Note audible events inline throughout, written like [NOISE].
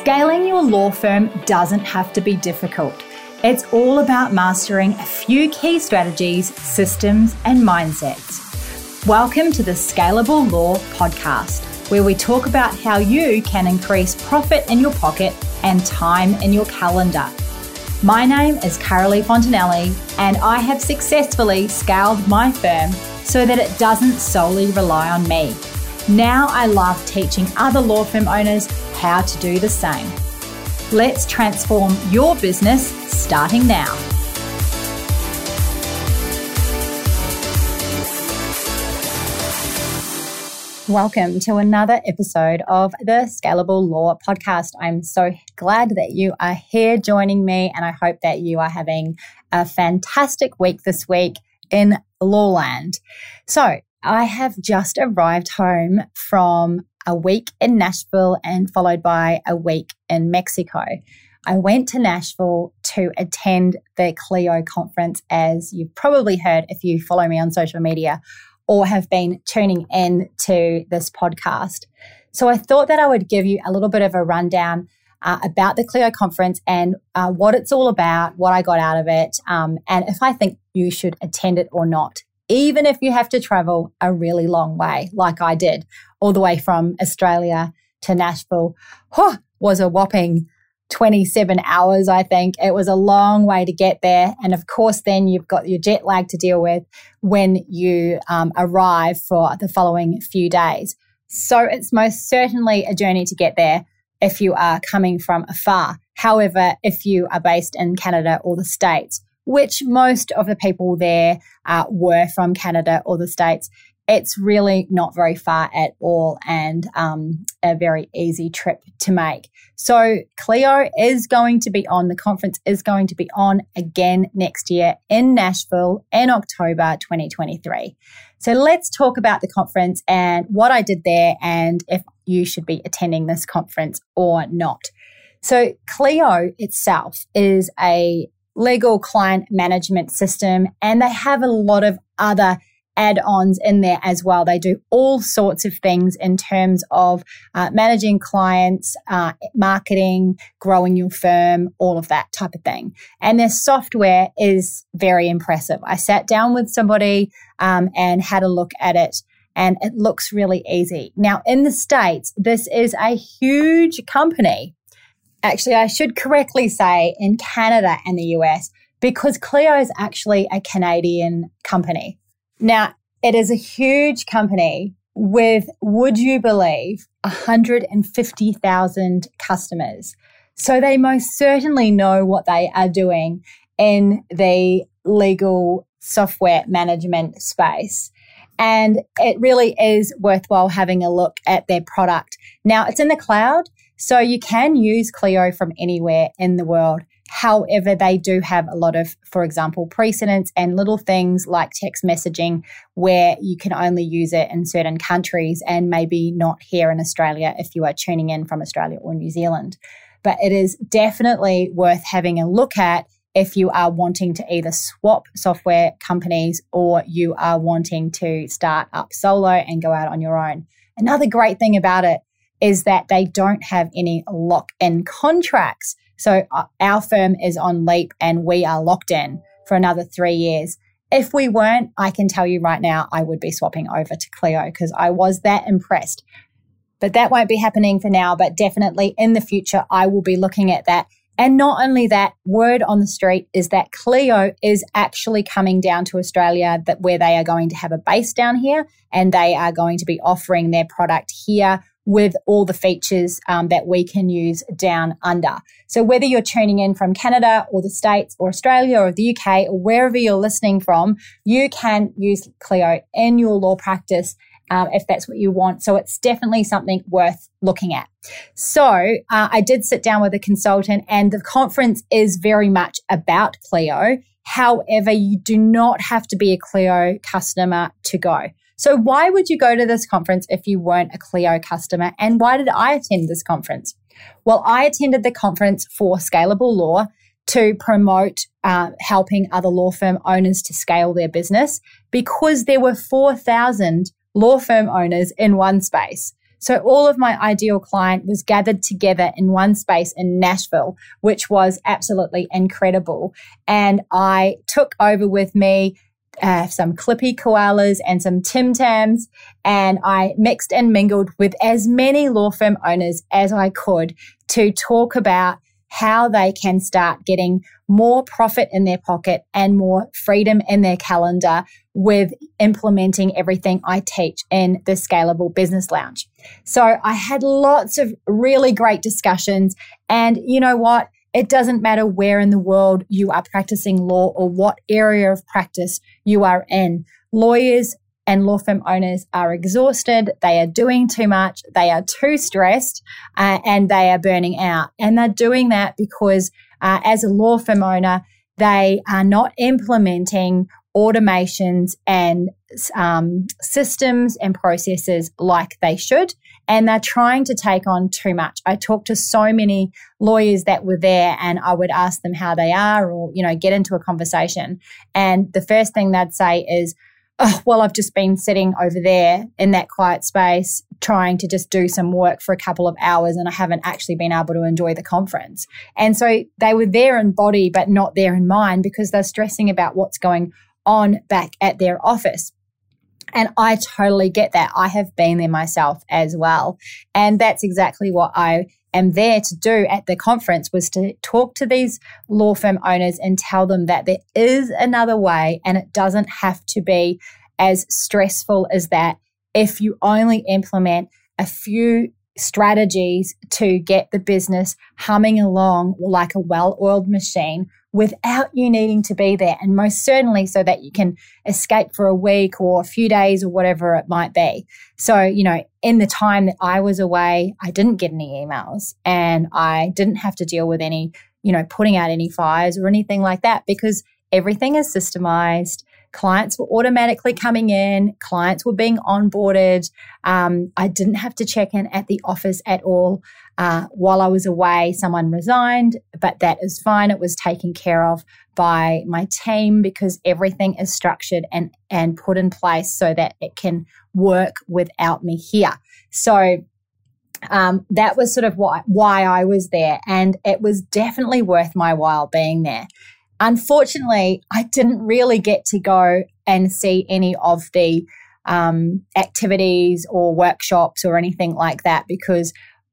Scaling your law firm doesn't have to be difficult. It's all about mastering a few key strategies, systems, and mindsets. Welcome to the Scalable Law Podcast, where we talk about how you can increase profit in your pocket and time in your calendar. My name is Carolee Fontanelli, and I have successfully scaled my firm so that it doesn't solely rely on me. Now I love teaching other law firm owners how to do the same. Let's transform your business starting now. Welcome to another episode of the Scalable Law Podcast. I'm so glad that you are here joining me, and I hope that you are having a fantastic week this week in Lawland. So, I have just arrived home from a week in Nashville and followed by a week in Mexico. I went to Nashville to attend the Clio conference, as you've probably heard if you follow me on social media or have been tuning in to this podcast. So I thought that I would give you a little bit of a rundown uh, about the Clio conference and uh, what it's all about, what I got out of it, um, and if I think you should attend it or not even if you have to travel a really long way, like I did, all the way from Australia to Nashville, huh, was a whopping 27 hours, I think. It was a long way to get there. And of course, then you've got your jet lag to deal with when you um, arrive for the following few days. So it's most certainly a journey to get there if you are coming from afar. However, if you are based in Canada or the States, which most of the people there uh, were from Canada or the States. It's really not very far at all and um, a very easy trip to make. So, Clio is going to be on, the conference is going to be on again next year in Nashville in October 2023. So, let's talk about the conference and what I did there and if you should be attending this conference or not. So, Clio itself is a legal client management system, and they have a lot of other add ons in there as well. They do all sorts of things in terms of uh, managing clients, uh, marketing, growing your firm, all of that type of thing. And their software is very impressive. I sat down with somebody um, and had a look at it. And it looks really easy. Now, in the States, this is a huge company actually, I should correctly say in Canada and the US, because Clio is actually a Canadian company. Now, it is a huge company with, would you believe, 150,000 customers. So they most certainly know what they are doing in the legal software management space. And it really is worthwhile having a look at their product. Now, it's in the cloud, so you can use Clio from anywhere in the world. However, they do have a lot of, for example, precedents and little things like text messaging where you can only use it in certain countries and maybe not here in Australia if you are tuning in from Australia or New Zealand. But it is definitely worth having a look at if you are wanting to either swap software companies or you are wanting to start up solo and go out on your own. Another great thing about it is that they don't have any lock in contracts. So uh, our firm is on Leap and we are locked in for another three years. If we weren't, I can tell you right now, I would be swapping over to Clio because I was that impressed. But that won't be happening for now, but definitely in the future, I will be looking at that. And not only that, word on the street is that Clio is actually coming down to Australia, that where they are going to have a base down here and they are going to be offering their product here with all the features um, that we can use down under. So whether you're tuning in from Canada or the States or Australia or the UK or wherever you're listening from, you can use Clio in your law practice um, if that's what you want. So it's definitely something worth looking at. So uh, I did sit down with a consultant, and the conference is very much about Clio. However, you do not have to be a Clio customer to go. So, why would you go to this conference if you weren't a Clio customer? And why did I attend this conference? Well, I attended the conference for Scalable Law to promote uh, helping other law firm owners to scale their business because there were 4,000 law firm owners in one space. So all of my ideal client was gathered together in one space in Nashville, which was absolutely incredible. And I took over with me uh, some clippy koalas and some Tim Tams, and I mixed and mingled with as many law firm owners as I could to talk about how they can start getting more profit in their pocket and more freedom in their calendar with implementing everything I teach in the Scalable Business Lounge. So I had lots of really great discussions. And you know what? It doesn't matter where in the world you are practicing law or what area of practice you are in. Lawyers and law firm owners are exhausted, they are doing too much, they are too stressed, uh, and they are burning out. And they're doing that because uh, as a law firm owner, they are not implementing automations and um, systems and processes like they should. And they're trying to take on too much. I talked to so many lawyers that were there and I would ask them how they are or, you know, get into a conversation. And the first thing they'd say is, oh, well, I've just been sitting over there in that quiet space trying to just do some work for a couple of hours and I haven't actually been able to enjoy the conference. And so they were there in body, but not there in mind because they're stressing about what's going on back at their office. And I totally get that. I have been there myself as well. And that's exactly what I am there to do at the conference was to talk to these law firm owners and tell them that there is another way and it doesn't have to be as stressful as that if you only implement a few strategies to get the business humming along like a well oiled machine without you needing to be there. And most certainly so that you can escape for a week or a few days or whatever it might be. So, you know, in the time that I was away, I didn't get any emails and I didn't have to deal with any, you know, putting out any fires or anything like that because everything is systemized. Clients were automatically coming in, clients were being onboarded. Um, I didn't have to check in at the office at all. Uh, while I was away, someone resigned, but that is fine. It was taken care of by my team because everything is structured and, and put in place so that it can work without me here. So um, that was sort of why, why I was there. And it was definitely worth my while being there. Unfortunately, I didn't really get to go and see any of the um, activities or workshops or anything like that because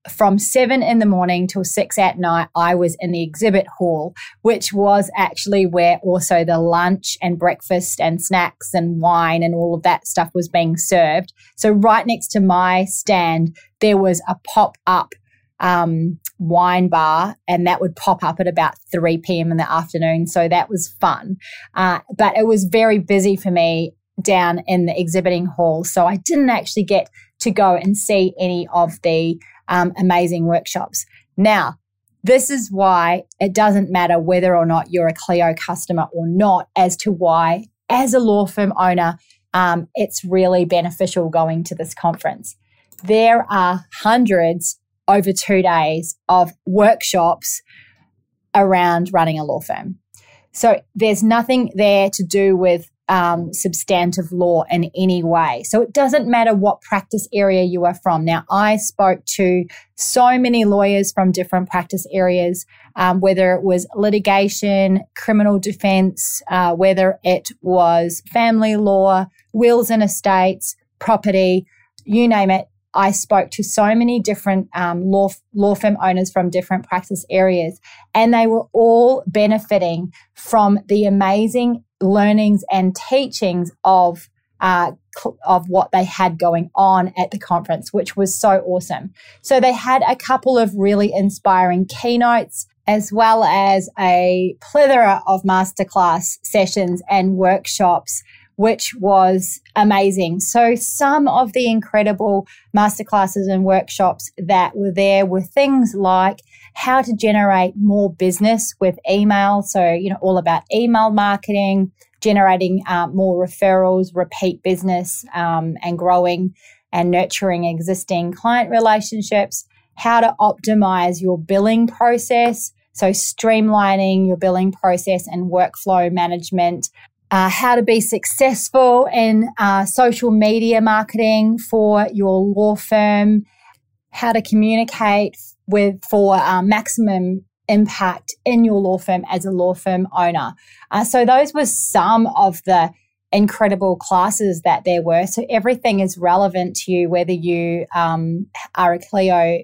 from seven in the morning till six at night, I was in the exhibit hall, which was actually where also the lunch and breakfast and snacks and wine and all of that stuff was being served. So, right next to my stand, there was a pop up um, wine bar, and that would pop up at about 3 p.m. in the afternoon. So that was fun. Uh, but it was very busy for me down in the exhibiting hall. So I didn't actually get to go and see any of the um, amazing workshops. Now, this is why it doesn't matter whether or not you're a Clio customer or not, as to why, as a law firm owner, um, it's really beneficial going to this conference. There are hundreds over two days of workshops around running a law firm. So there's nothing there to do with um, substantive law in any way. So it doesn't matter what practice area you are from. Now, I spoke to so many lawyers from different practice areas, um, whether it was litigation, criminal defense, uh, whether it was family law, wills and estates, property, you name it. I spoke to so many different um, law, law firm owners from different practice areas, and they were all benefiting from the amazing learnings and teachings of uh, of what they had going on at the conference, which was so awesome. So they had a couple of really inspiring keynotes, as well as a plethora of masterclass sessions and workshops which was amazing. So, some of the incredible masterclasses and workshops that were there were things like how to generate more business with email. So, you know, all about email marketing, generating uh, more referrals, repeat business, um, and growing and nurturing existing client relationships, how to optimize your billing process. So, streamlining your billing process and workflow management, uh, how to be successful in uh, social media marketing for your law firm, how to communicate with for uh, maximum impact in your law firm as a law firm owner. Uh, so those were some of the incredible classes that there were. So everything is relevant to you, whether you um, are a Clio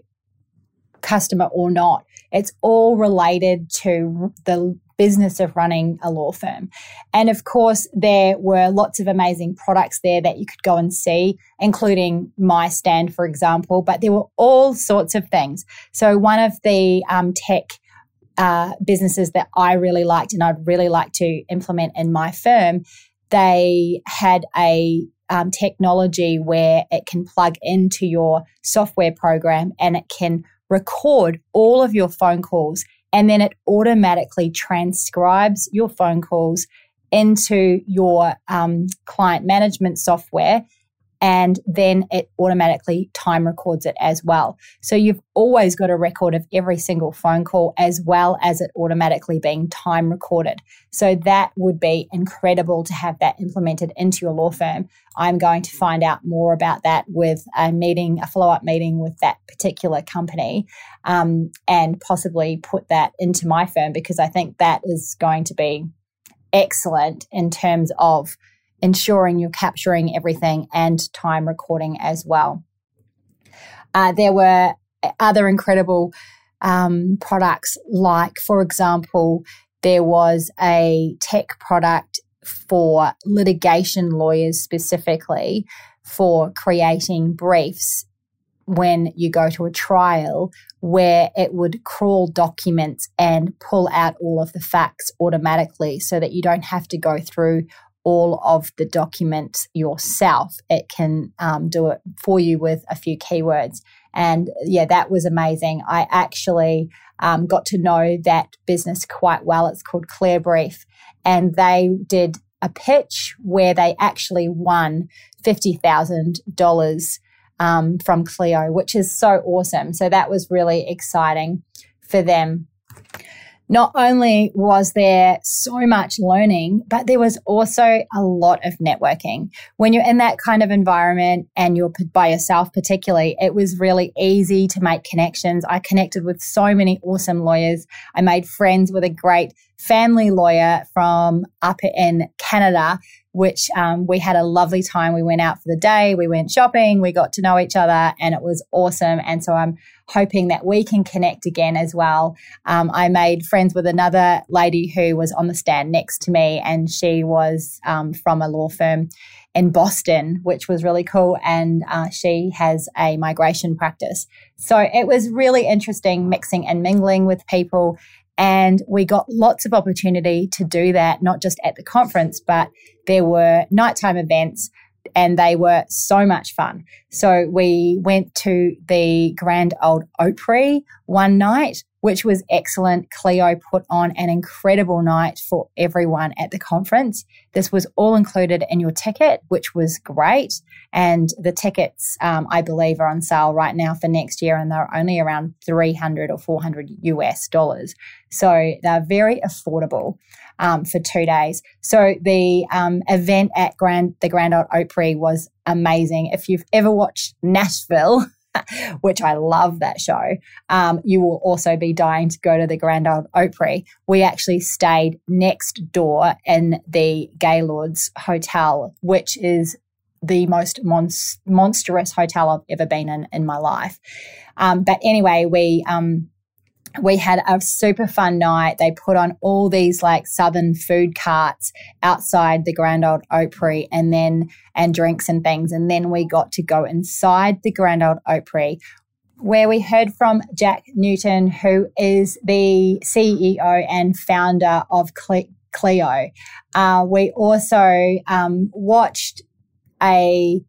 customer or not. It's all related to the business of running a law firm. And of course, there were lots of amazing products there that you could go and see, including my stand, for example, but there were all sorts of things. So, one of the um, tech uh, businesses that I really liked and I'd really like to implement in my firm, they had a um, technology where it can plug into your software program and it can record all of your phone calls and then it automatically transcribes your phone calls into your um, client management software and then it automatically time records it as well. So you've always got a record of every single phone call as well as it automatically being time recorded. So that would be incredible to have that implemented into your law firm. I'm going to find out more about that with a meeting, a follow up meeting with that particular company, um, and possibly put that into my firm because I think that is going to be excellent in terms of ensuring you're capturing everything and time recording as well. Uh, there were other incredible um, products, like, for example, there was a tech product for litigation lawyers specifically for creating briefs when you go to a trial where it would crawl documents and pull out all of the facts automatically so that you don't have to go through all of the documents yourself. It can um, do it for you with a few keywords. And yeah, that was amazing. I actually um, got to know that business quite well. It's called Clearbrief. And they did a pitch where they actually won $50,000 um, from Clio, which is so awesome. So that was really exciting for them not only was there so much learning, but there was also a lot of networking. When you're in that kind of environment and you're by yourself, particularly, it was really easy to make connections. I connected with so many awesome lawyers. I made friends with a great family lawyer from up in Canada which um, we had a lovely time. We went out for the day, we went shopping, we got to know each other, and it was awesome. And so I'm hoping that we can connect again as well. Um, I made friends with another lady who was on the stand next to me, and she was um, from a law firm in Boston, which was really cool. And uh, she has a migration practice. So it was really interesting mixing and mingling with people. And we got lots of opportunity to do that, not just at the conference, but there were nighttime events and they were so much fun. So we went to the Grand Old Opry one night, which was excellent. Clio put on an incredible night for everyone at the conference. This was all included in your ticket, which was great. And the tickets, um, I believe, are on sale right now for next year, and they're only around 300 or 400 US dollars. So they're very affordable um, for two days. So the um, event at Grand the Grand Ole Opry was amazing. If you've ever watched Nashville, [LAUGHS] [LAUGHS] which I love that show, um, you will also be dying to go to the Grand Ole Opry. We actually stayed next door in the Gaylord's Hotel, which is the most monstrous hotel I've ever been in in my life. Um, but anyway, we um, we had a super fun night. They put on all these like southern food carts outside the Grand Old Opry and then and drinks and things. And then we got to go inside the Grand Old Opry where we heard from Jack Newton, who is the CEO and founder of Clio. Uh, we also um, watched a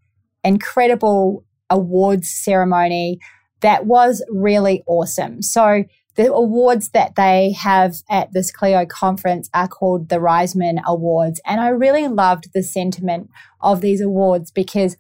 incredible awards ceremony that was really awesome. So the awards that they have at this Clio conference are called the Reisman Awards. And I really loved the sentiment of these awards because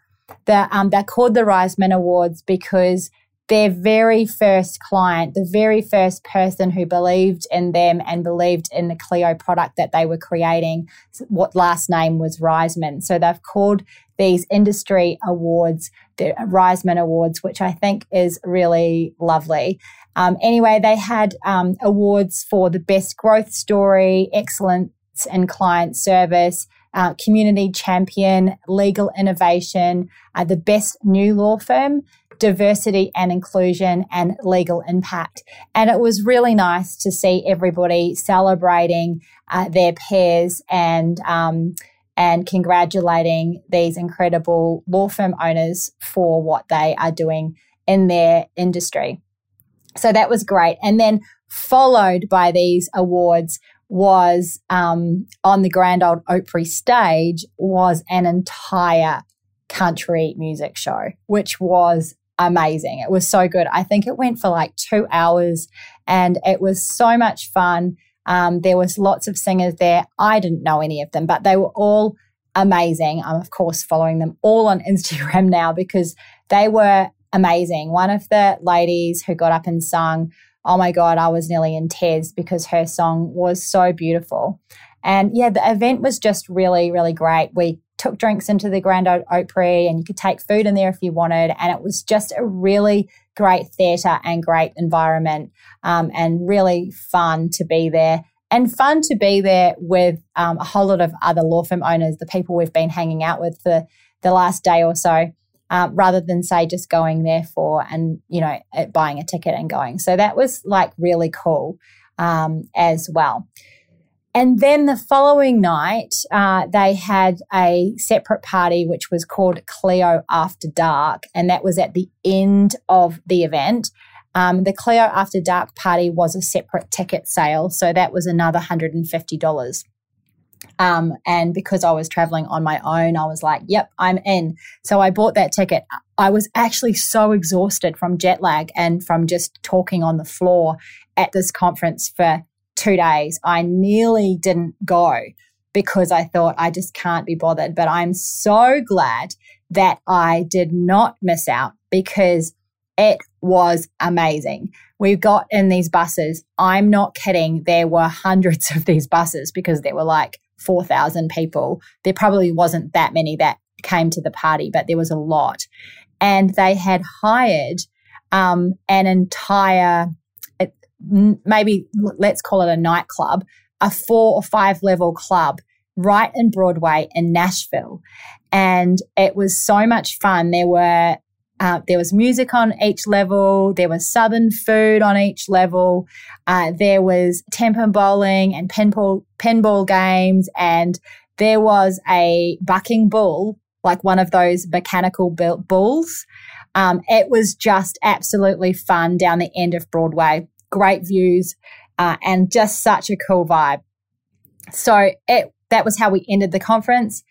the, um, they're called the Reisman Awards because their very first client, the very first person who believed in them and believed in the Clio product that they were creating, what last name was Reisman. So they've called these industry awards the Reisman Awards, which I think is really lovely. Um, anyway, they had um, awards for the best growth story, excellence in client service, uh, community champion, legal innovation, uh, the best new law firm, diversity and inclusion, and legal impact. And it was really nice to see everybody celebrating uh, their peers and um, and congratulating these incredible law firm owners for what they are doing in their industry. So that was great. And then followed by these awards was um, on the Grand Old Opry stage was an entire country music show, which was amazing. It was so good. I think it went for like two hours and it was so much fun. Um, there was lots of singers there. I didn't know any of them, but they were all amazing. I'm of course following them all on [LAUGHS] Instagram now because they were amazing. One of the ladies who got up and sung, oh my God, I was nearly in tears because her song was so beautiful. And yeah, the event was just really, really great. We took drinks into the Grand Opry and you could take food in there if you wanted. And it was just a really great theatre and great environment um, and really fun to be there. And fun to be there with um, a whole lot of other law firm owners, the people we've been hanging out with for the last day or so, um, rather than say just going there for and, you know, buying a ticket and going. So that was like really cool um, as well. And then the following night, uh, they had a separate party which was called Clio After Dark, and that was at the end of the event. Um, the Clio After Dark party was a separate ticket sale, so that was another $150. Um, and because I was traveling on my own, I was like, yep, I'm in. So I bought that ticket. I was actually so exhausted from jet lag and from just talking on the floor at this conference for two days. I nearly didn't go because I thought I just can't be bothered. But I'm so glad that I did not miss out because it was amazing. We got in these buses. I'm not kidding. There were hundreds of these buses because there were like 4,000 people. There probably wasn't that many that came to the party, but there was a lot. And they had hired um, an entire maybe let's call it a nightclub, a four or five level club right in Broadway in Nashville. And it was so much fun. There were uh, there was music on each level. There was southern food on each level. Uh, there was tempo bowling and pinball pinball games, and there was a bucking bull, like one of those mechanical bulls. Um, it was just absolutely fun down the end of Broadway great views, uh, and just such a cool vibe. So it that was how we ended the conference.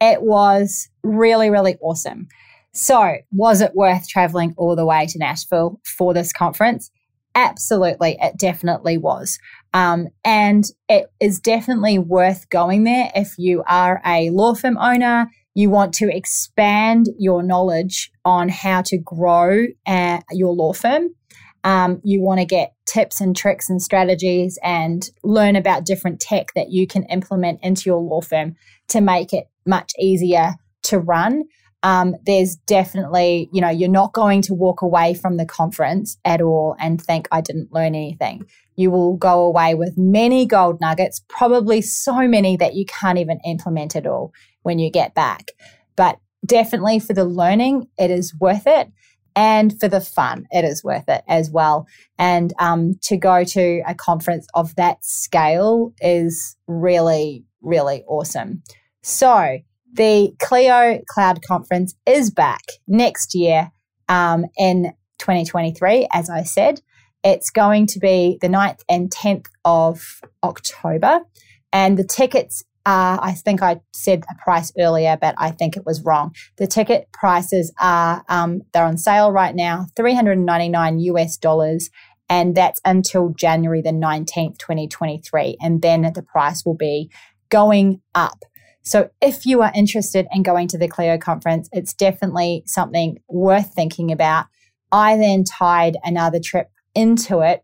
It was really, really awesome. So, was it worth traveling all the way to Nashville for this conference? Absolutely, it definitely was. Um, and it is definitely worth going there if you are a law firm owner, you want to expand your knowledge on how to grow uh, your law firm. Um, you want to get tips and tricks and strategies and learn about different tech that you can implement into your law firm to make it much easier to run. Um, there's definitely, you know, you're not going to walk away from the conference at all and think, I didn't learn anything. You will go away with many gold nuggets, probably so many that you can't even implement at all when you get back. But definitely for the learning, it is worth it and for the fun, it is worth it as well. And um, to go to a conference of that scale is really, really awesome. So, the Clio Cloud Conference is back next year um, in 2023, as I said. It's going to be the 9th and 10th of October, and the tickets uh, I think I said a price earlier, but I think it was wrong. The ticket prices are um, they're on sale right now, three hundred ninety nine US dollars, and that's until January the nineteenth, twenty twenty three, and then the price will be going up. So if you are interested in going to the Clio conference, it's definitely something worth thinking about. I then tied another trip into it.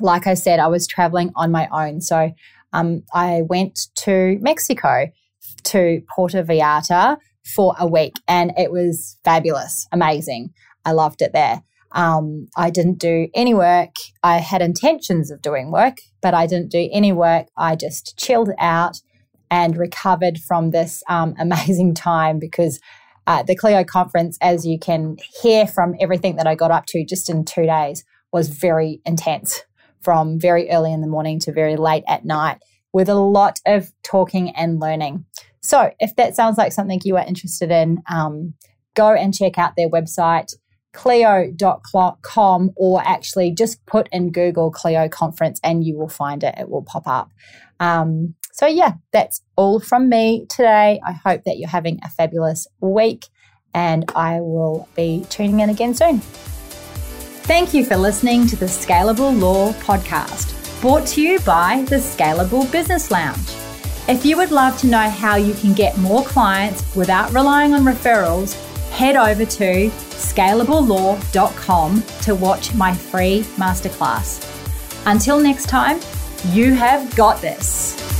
Like I said, I was traveling on my own. So um, I went to Mexico to Puerto Vallarta for a week and it was fabulous, amazing. I loved it there. Um, I didn't do any work. I had intentions of doing work, but I didn't do any work. I just chilled out and recovered from this um, [LAUGHS] amazing time because uh, the Clio conference, as you can hear from everything that I got up to just in two days, was very intense from very early in the morning to very late at night with a lot of talking and learning. So, if that sounds like something you are interested in, um, go and check out their website, clio.com, or actually just put in Google Clio Conference and you will find it. It will pop up. Um, so, yeah, that's all from me today. I hope that you're having a fabulous week, and I will be tuning in again soon. Thank you for listening to the Scalable Law Podcast, brought to you by the Scalable Business Lounge. If you would love to know how you can get more clients without relying on referrals, head over to scalablelaw.com to watch my free masterclass. Until next time, you have got this.